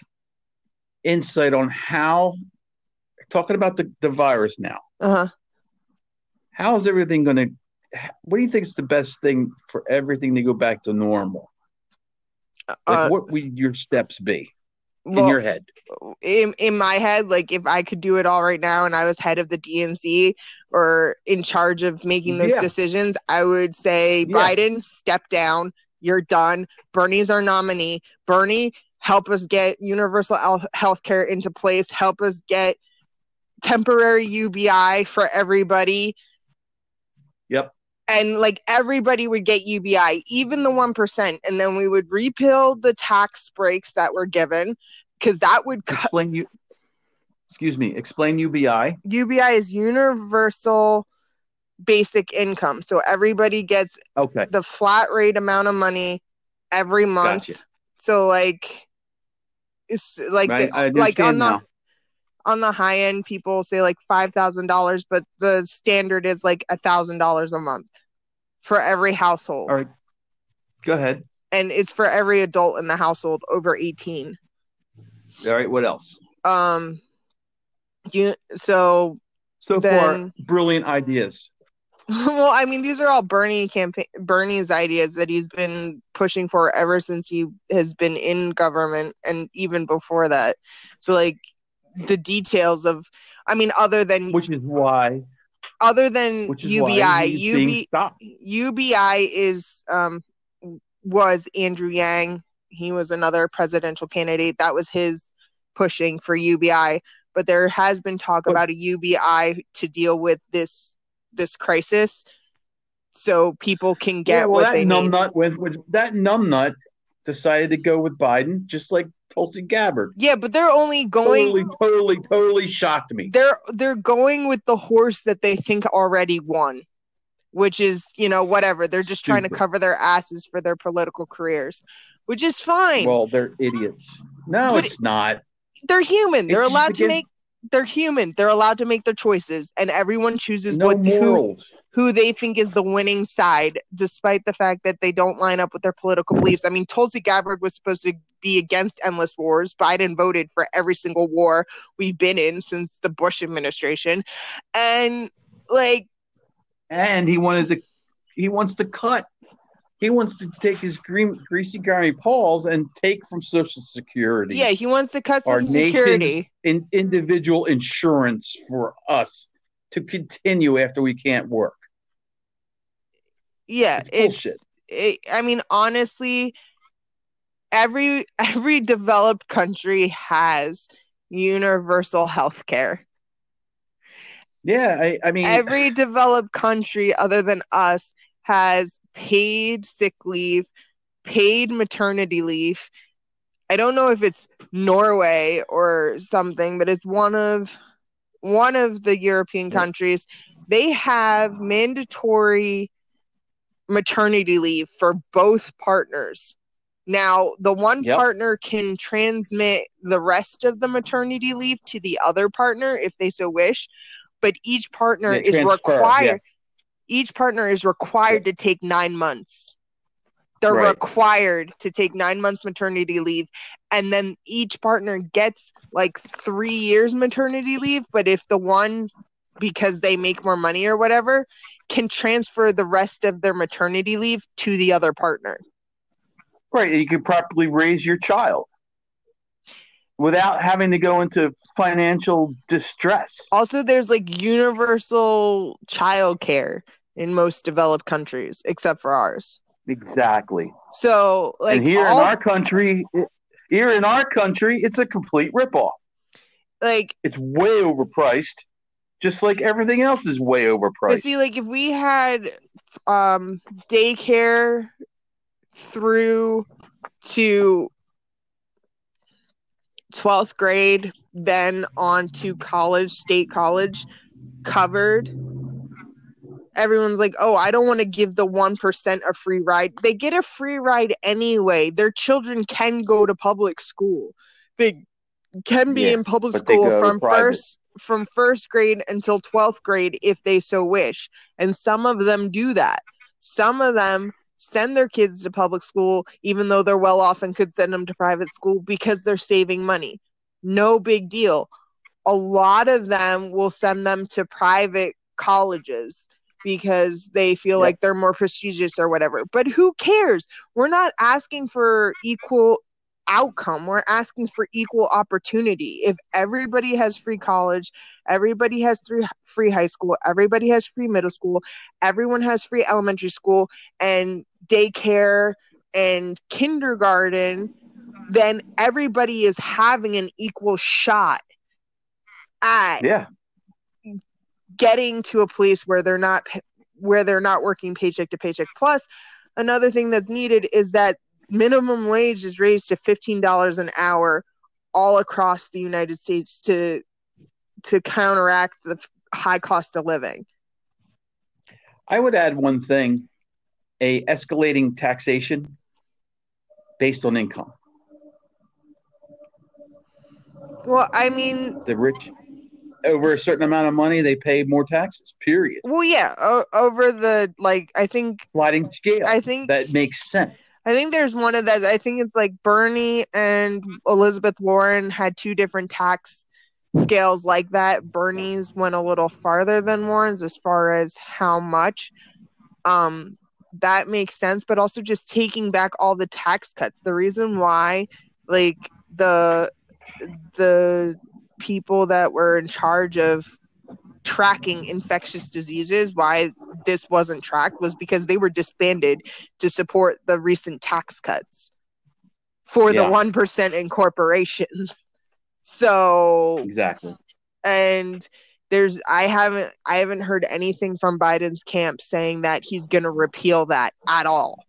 insight on how talking about the, the virus now uh-huh how's everything going to what do you think is the best thing for everything to go back to normal like Uh, what would your steps be in well, your head in in my head, like if I could do it all right now and I was head of the DNC or in charge of making those Yeah. decisions, I would say Yeah. Biden, step down. You're done. Bernie's our nominee. Bernie, help us get universal health care into place. Help us get temporary UBI for everybody. Yep. And like everybody would get UBI, even the 1%. And then we would repeal the tax breaks that were given because that would cut. explain you excuse me explain ubi UBI is universal basic income. So everybody gets okay the flat rate amount of money every month. Gotcha. So like it's like I, the- I like the now on the high end people say like five thousand dollars, but the standard is like a thousand dollars a month for every household. all right go ahead And it's for every adult in the household over eighteen. all right what else Um you so so Then- far brilliant ideas [LAUGHS] well, I mean, these are all Bernie campaign Bernie's ideas that he's been pushing for ever since he has been in government and even before that. So like the details of I mean other than which is why other than UBI, why he's being UB. UBI is um was Andrew Yang. He was another presidential candidate. That was his pushing for UBI. But there has been talk But- about a UBI to deal with this this crisis, so people can get yeah, well, what that they need. numbnut with, with that numbnut decided to go with Biden, just like Tulsi Gabbard. Yeah, but they're only going. Totally, totally, totally shocked me. They're they're going with the horse that they think already won, which is you know whatever. They're just trying to cover their asses for their political careers, which is fine. Well, they're idiots. No, But it's not. they're human. They're allowed to against- make. They're human. They're allowed to make their choices, and everyone chooses No what morals. who they think is the winning side, despite the fact that they don't line up with their political beliefs. I mean, Tulsi Gabbard was supposed to be against endless wars. Biden voted for every single war we've been in since the Bush administration, and like And he wanted to. He wants to cut. He wants to take his green, greasy, grimy paws and take from Social Security. yeah, he wants to cut Social Security. in individual insurance for us to continue after we can't work. Yeah, It's it's it, I mean, honestly, every [LAUGHS] every developed country has universal health care. Yeah, I, I mean, Every developed country other than us has paid sick leave, paid maternity leave. I don't know if it's Norway or something, but it's one of one of the European countries. They have mandatory maternity leave for both partners. Now, the one Yep. partner can transmit the rest of the maternity leave to the other partner if they so wish, but each partner Yeah, is required each partner is required to take nine months. They're Right. required to take nine months maternity leave, and then each partner gets like three years maternity leave. But if the one, because they make more money or whatever, can transfer the rest of their maternity leave to the other partner. Right, you can properly raise your child without having to go into financial distress. Also, there's like universal child care in most developed countries, except for ours. Exactly. So, like, and here all, in our country, here in our country, it's a complete ripoff. like, It's way overpriced, just like everything else is way but overpriced. see, like, if we had um daycare through to 12th grade, then on to college, state college covered. Everyone's like, oh, I don't want to give the 1% a free ride. They get a free ride anyway. Their children can go to public school. They can be Yeah, in public school from first from first grade until 12th grade if they so wish. And some of them do that. Some of them send their kids to public school even though they're well off and could send them to private school because they're saving money. No big deal. A lot of them will send them to private colleges because they feel Yep. like they're more prestigious or whatever. But who cares? We're not asking for equal outcome. We're asking for equal opportunity. If everybody has free college, everybody has three free high school, everybody has free middle school, everyone has free elementary school and daycare and kindergarten, then everybody is having an equal shot at yeah, getting to a place where they're not where they're not working paycheck to paycheck plus another thing that's needed is that minimum wage is raised to $15 an hour all across the United States to to counteract the high cost of living. I would add one thing: a escalating taxation based on income. Well, I mean, The rich, over a certain amount of money, they pay more taxes. Period. well, yeah, o- over the like, I think, Sliding scale. I think, that makes sense. I think there's one of that. I think it's like Bernie and Elizabeth Warren had two different tax scales like that. Bernie's went a little farther than Warren's as far as how much. Um, that makes sense, but also just taking back all the tax cuts. The reason why, like the the people that were in charge of tracking infectious diseases, why this wasn't tracked was because they were disbanded to support the recent tax cuts for the 1% in corporations. [LAUGHS] So, Exactly. and there's I haven't I haven't heard anything from Biden's camp saying that he's going to repeal that at all.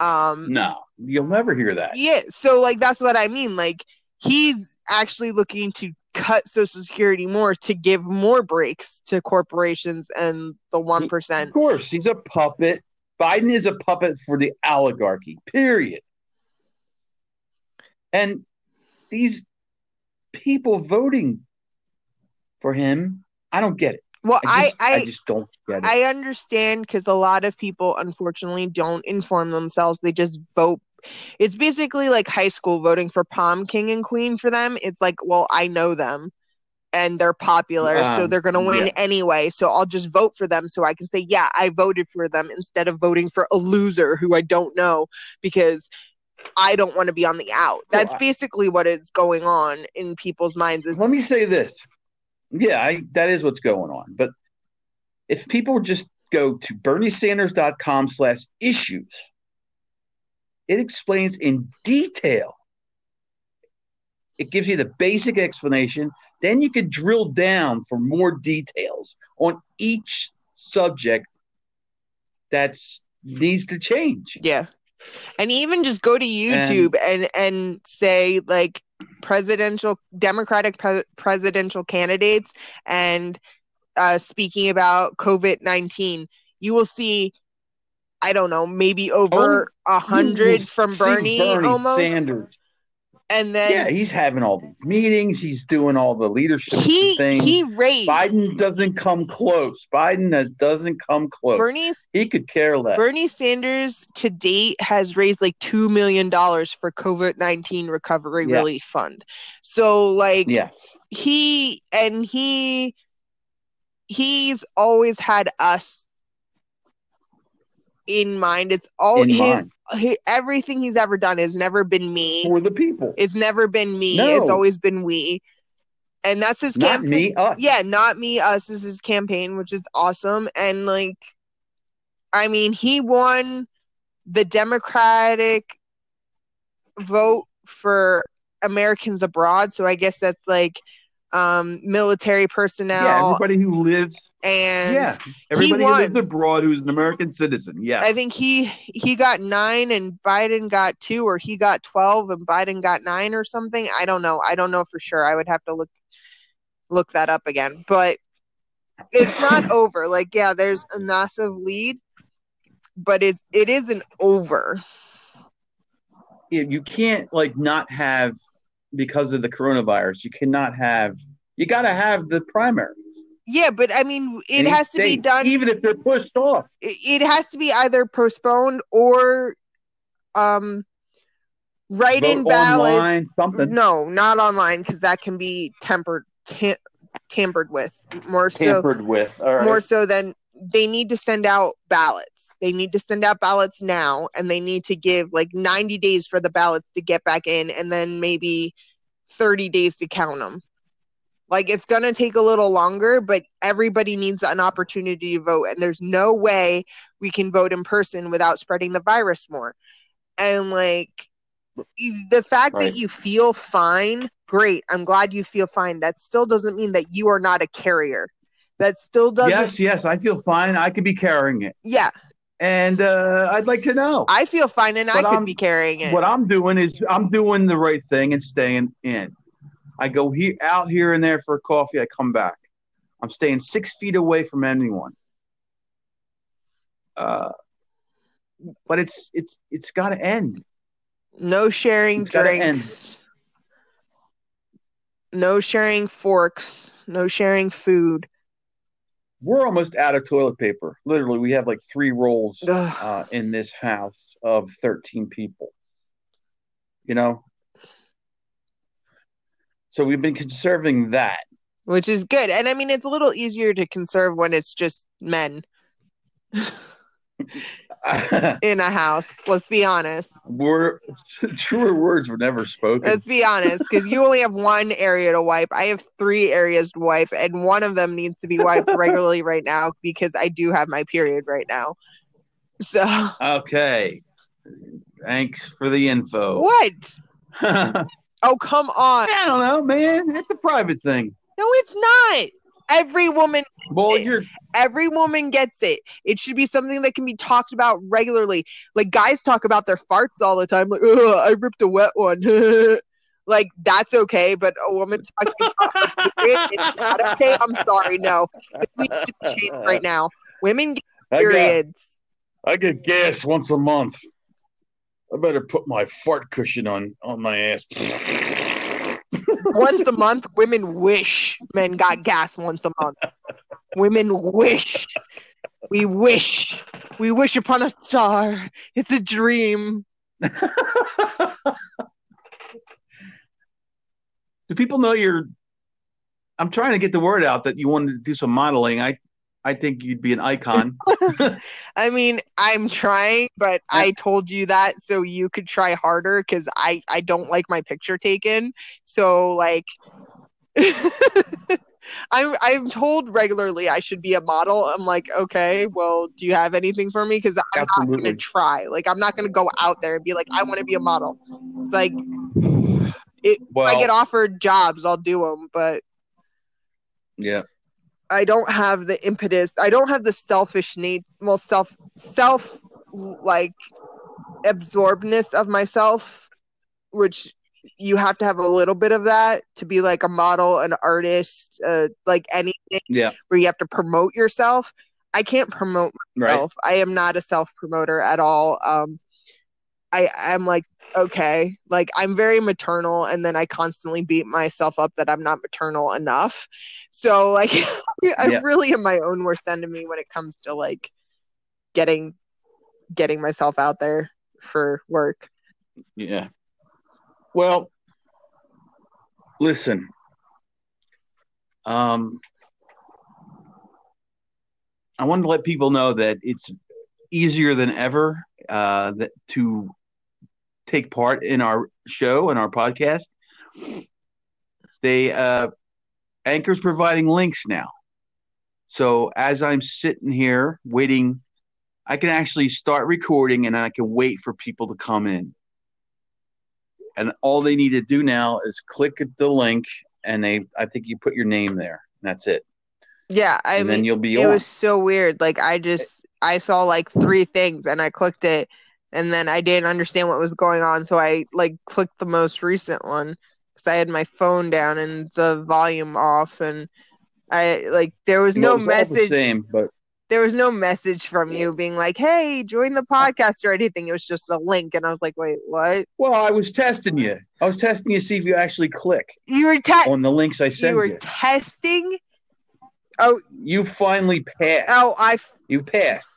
Um No, you'll never hear that. yeah, so like that's what I mean. Like he's actually looking to cut Social Security more to give more breaks to corporations and the one Of course, he's a puppet. Biden is a puppet for the oligarchy. Period. And these people voting for him, I don't get it. Well, I I just, I, just don't get it. I understand because a lot of people unfortunately don't inform themselves. They just vote. It's basically like high school voting for prom king and queen for them. It's like, well, I know them and they're popular, so Um, they're going to win yeah. anyway. So I'll just vote for them so I can say, yeah, I voted for them instead of voting for a loser who I don't know because I don't want to be on the out. That's I- basically what is going on in people's minds. Is Let me say this. Yeah, I, that is what's going on. But if people just go to berniesanders.com slash issues, it explains in detail. It gives you the basic explanation. Then you can drill down for more details on each subject that's needs to change. Yeah. And even just go to YouTube and and, say like presidential Democratic pre- presidential candidates and uh, speaking about COVID nineteen, you will see, I don't know, maybe over oh, a You will hundred from see Bernie, almost. Sanders. and then yeah, he's having all these meetings. He's doing all the leadership he things. he raised Biden doesn't come close. Biden has, doesn't come close. Bernie he could care less. Bernie Sanders to date has raised like two million dollars for COVID nineteen recovery Yeah. relief fund. So like yes. he and he he's always had us in mind. It's all In his he, everything he's ever done has never been me. For the people. It's never been me. No. It's always been we. And that's his Not campaign. me, us. Yeah, not me, us is his campaign, which is awesome. And like, I mean, he won the Democratic vote for Americans abroad. So I guess that's like um military personnel Yeah, everybody who lives. and yeah, everybody who lives abroad who's an American citizen. Yeah, I think he he got nine and Biden got two, or he got twelve and Biden got nine or something. I don't know. I don't know for sure. I would have to look look that up again. But it's not [LAUGHS] over. Like, yeah, there's a massive lead, but it's it isn't over. Yeah, you can't like not have because of the coronavirus. You cannot have. You got to have the primary. Yeah, but I mean, it in has to be done. even if they're pushed off. it it has to be either postponed or um write in Vote ballot online, something no not online because that can be tempered tam- tampered with more so tampered with. All right. more so than they need to send out ballots they need to send out ballots now and they need to give like 90 days for the ballots to get back in and then maybe 30 days to count them like it's going to take a little longer but everybody needs an opportunity to vote and there's no way we can vote in person without spreading the virus more. And like the fact Right. that you feel fine great i'm glad you feel fine. That still doesn't mean that you are not a carrier. That still doesn't yes, yes, I feel fine. I could be carrying it, yeah and uh, I'd like to know. i feel fine and i But could I'm- be carrying it what I'm doing is I'm doing the right thing and staying in. I go here out here and there for coffee. I come back. I'm staying six feet away from anyone. Uh, but it's it's it's got to end. no sharing It's drinks no sharing forks no sharing food We're almost out of toilet paper. Literally, we have like three rolls [SIGHS] uh, in this house of 13 people. You know, so we've been conserving that. which is good and i mean it's a little easier to conserve when it's just men [LAUGHS] [LAUGHS] in a house let's be honest Were [LAUGHS] truer words were never spoken. let's be honest because you only have one area to wipe i have three areas to wipe and one of them needs to be wiped [LAUGHS] regularly right now because i do have my period right now so Okay. Thanks for the info. what oh come on I don't know, man. It's a private thing. no it's not every woman Well, eh, you're every woman gets it. It should be something that can be talked about regularly. Like guys talk about their farts all the time like oh i ripped a wet one. [LAUGHS] Like that's okay but a woman talking about it, it's not okay. I'm sorry no. It needs to be changed right now. Women get I got, periods. I get gas once a month. I better put my fart cushion on on my ass. [LAUGHS] once a month women wish men got gas once a month women wish we wish we wish upon a star it's a dream [LAUGHS] Do people know you're? I'm trying to get the word out that you wanted to do some modeling. I I think you'd be an icon. [LAUGHS] I mean, I'm trying, but I told you that so you could try harder because I I don't like my picture taken. So like, [LAUGHS] I'm I'm told regularly I should be a model. I'm like, okay, well, do you have anything for me? Because I'm not gonna try. Like, I'm not gonna go out there and be like, I want to be a model. It's like it, Well, I get offered jobs, I'll do them, but yeah. I don't have the impetus. I don't have the selfish need, well, self, self, like, absorbedness of myself, which you have to have a little bit of that to be like a model, an artist, uh, like anything Yeah. where you have to promote yourself. I can't promote Right. myself. I am not a self promoter at all. Um, I I'm like okay. Like I'm very maternal and then I constantly beat myself up that I'm not maternal enough. So like [LAUGHS] I Yeah. really am my own worst enemy when it comes to like getting getting myself out there for work. Yeah. Well, listen. Um, I wanted to let people know that it's easier than ever uh, that to take part in our show and our podcast. They uh, Anchor's providing links now. So as I'm sitting here waiting, I can actually start recording and I can wait for people to come in and all they need to do now is click the link and they i think you put your name there that's it Yeah, I and mean then you'll be it on was so weird. Like I just I saw like three things and I clicked it and then I didn't understand what was going on, so I like clicked the most recent one because I had my phone down and the volume off and I like there was no Well, it's all the message same but there was no message from you being like, "Hey, join the podcast" or anything. It was just a link and I was like, "Wait, what?" well i was testing you i was testing you to see if you actually click You were te- on the links i sent. you were you testing? Oh, you finally passed oh, I f- you passed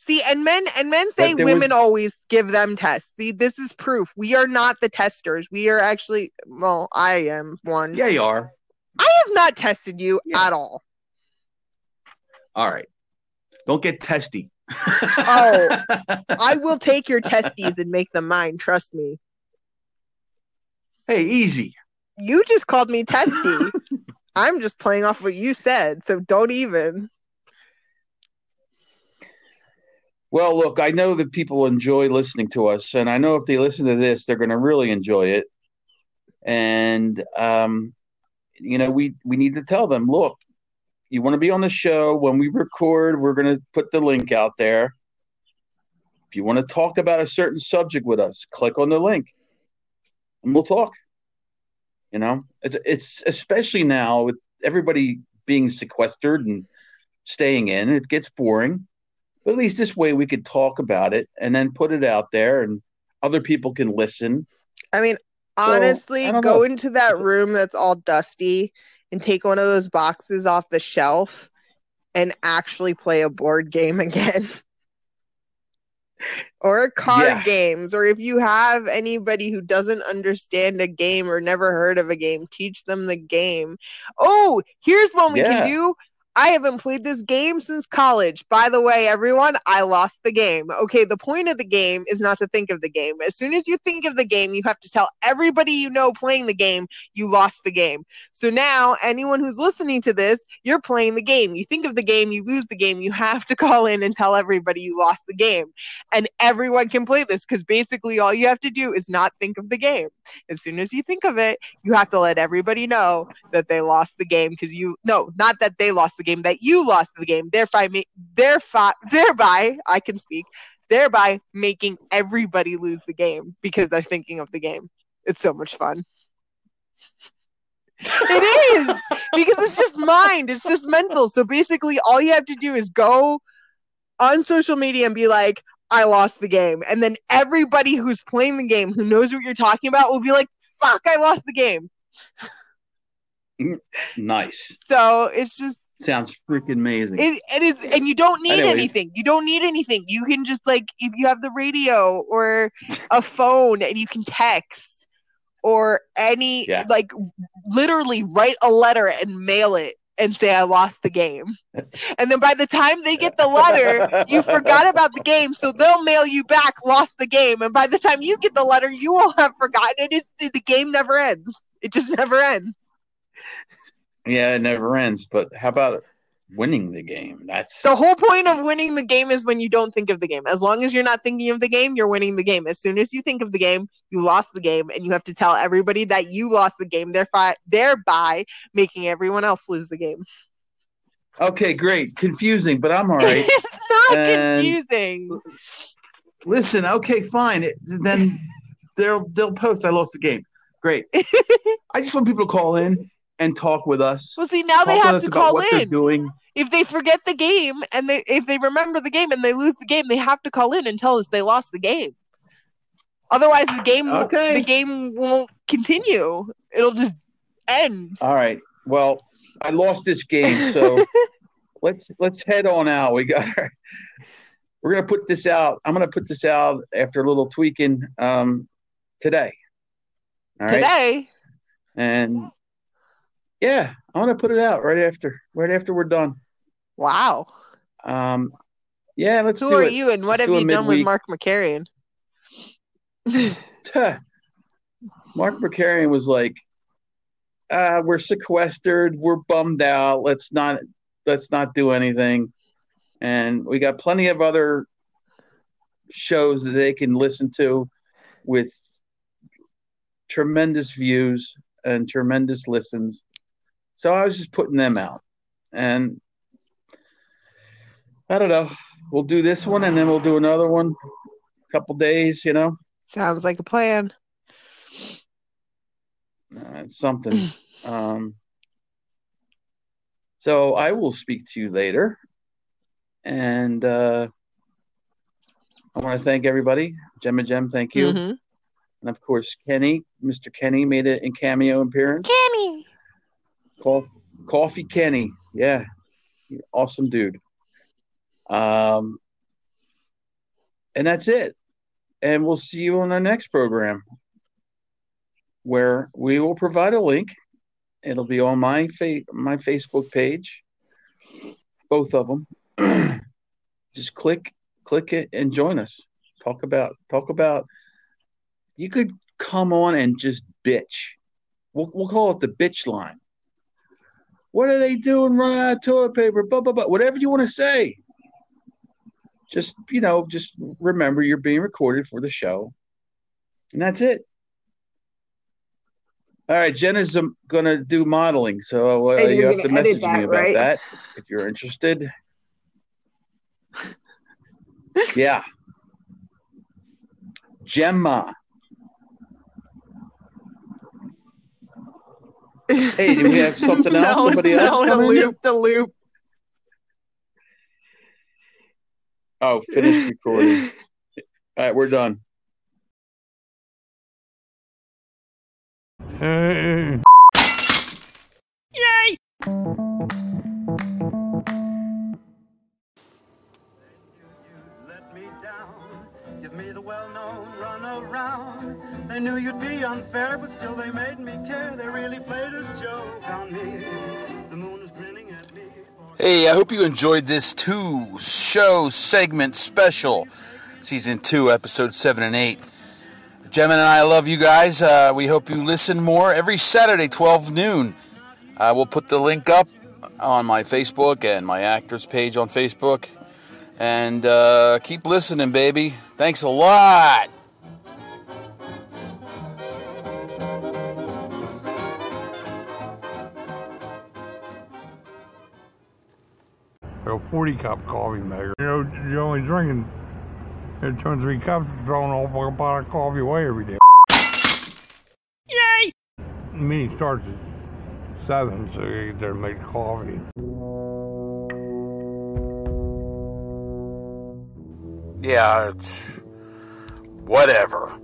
See, and men and men say women was- always give them tests. See, this is proof. We are not the testers. We are actually well, I am one. yeah you are I have not tested you Yeah. at all. all right don't get testy [LAUGHS] Oh. I will take your testes and make them mine, trust me. hey easy You just called me testy. [LAUGHS] I'm just playing off what you said, so don't even. Well, look, I know that people enjoy listening to us, and I know if they listen to this, they're going to really enjoy it. And um, you know, we we need to tell them, look, you want to be on the show when we record, we're going to put the link out there. If you want to talk about a certain subject with us, click on the link, and we'll talk. You know, it's it's especially now with everybody being sequestered and staying in, it gets boring. But at least this way we could talk about it and then put it out there and other people can listen. I mean, honestly, I go know. into that room that's all dusty and take one of those boxes off the shelf and actually play a board game [LAUGHS] again. or card Yeah. games. Or if you have anybody who doesn't understand a game or never heard of a game, teach them the game. Oh, here's one we Yeah. can do. I haven't played this game since college. By the way, everyone, I lost the game. Okay, the point of the game is not to think of the game. As soon as you think of the game, you have to tell everybody you know playing the game you lost the game. So now, anyone who's listening to this, you're playing the game. You think of the game, you lose the game. You have to [LAUGHS] call in and tell everybody you lost the game. And everyone can play this because basically all you have to do is not think of the game. As soon as you think of it, you have to let everybody know that they lost the game because you no, not that they lost the game, that you lost the game. Thereby, thereby, thereby, I can speak. Thereby making everybody lose the game because they're thinking of the game. It's so much fun. It is because it's just mind. It's just mental. So basically, all you have to do is go on social media and be like, "I lost the game," and then everybody who's playing the game who knows what you're talking about will be like, "Fuck, I lost the game." Mm, nice. So it's just Sounds freaking amazing. it, it is, and you don't need Anyway. anything. You don't need anything. You can just like if you have the radio or a phone, and you can text or any Yeah. like literally write a letter and mail it and say I lost the game. And then by the time they get the letter, you forgot about the game, so they'll mail you back lost the game. And by the time you get the letter, you will have forgotten it. Is the game never ends. It just never ends. yeah, it never ends. But how about winning the game? That's The whole point of winning the game is when you don't think of the game. As long as you're not thinking of the game, you're winning the game. As soon as you think of the game, you lost the game, and you have to tell everybody that you lost the game, thereby, thereby making everyone else lose the game. okay. Great, confusing, but I'm all right. [LAUGHS] it's not And- confusing. Listen, okay, fine. It, then [LAUGHS] they'll they'll post. I lost the game. Great. [LAUGHS] I just want people to call in and talk with us. Well, see, now they have to call what in. doing. If they forget the game and they if they remember the game and they lose the game, they have to call in and tell us they lost the game. Otherwise, the game won't- Okay. the game won't continue. It'll just end. All right. Well, I lost this game, so [LAUGHS] let's let's head on out. We got our, we're gonna put this out. I'm gonna put this out after a little tweaking um, today. All right. Today, And yeah, I'm gonna put it out right after right after we're done. wow. Um, yeah, let's Who are it. you, and what Let's have you done with. Mark McCarrion? Mark McCarrion was like, uh, "We're sequestered. We're bummed out. Let's not let's not do anything." And we got plenty of other shows that they can listen to with tremendous views and tremendous listens. So I was just putting them out, and I don't know. We'll do this one, and then we'll do another one. A couple days, you know. Sounds like a plan. Uh, it's something. [CLEARS THROAT] um, so I will speak to you later. And uh, I want to thank everybody. Gemma Gem, thank you. Mhm. And of course, Kenny, Mr. Kenny made it in cameo appearance. Kenny. Coffee Kenny. Yeah. Awesome dude. Um, and that's it. And we'll see you on our next program where we will provide a link. It'll be on my fa- my Facebook page, both of them. [CLEARS THROAT] Just click click it and join us. Talk about talk about. You could come on and just bitch. We'll, we'll call it the bitch line. What are they doing? Running out of toilet paper? Blah blah blah. Whatever you want to say. Just you know, just remember you're being recorded for the show, and that's it. All right, Jenna's um, gonna do modeling, so uh, you have to message me about right? that if you're interested. [LAUGHS] yeah, Gemma. Hey, do we have [LAUGHS] something else? no, Somebody it's else no, to loop the loop. Oh, finish recording. [LAUGHS] All right, we're done. let They knew you'd be unfair, but still they made me care. They really played a joke on me. The moon is grinning at me. Hey, I hope you enjoyed this two show segment special, season two, episode seven and eight. Gemma and I love you guys. Uh, we hope you listen more every Saturday, 12 noon. Uh, we'll put the link up on my Facebook and my actors page on Facebook. And uh, keep listening, baby. Thanks a lot. A 40 cup coffee maker. You know, you're only drinking you know, two and three cups, throwing a whole fucking pot of coffee away every day. Yay! The meeting starts at 7, so you get there to make coffee. Yeah, it's whatever.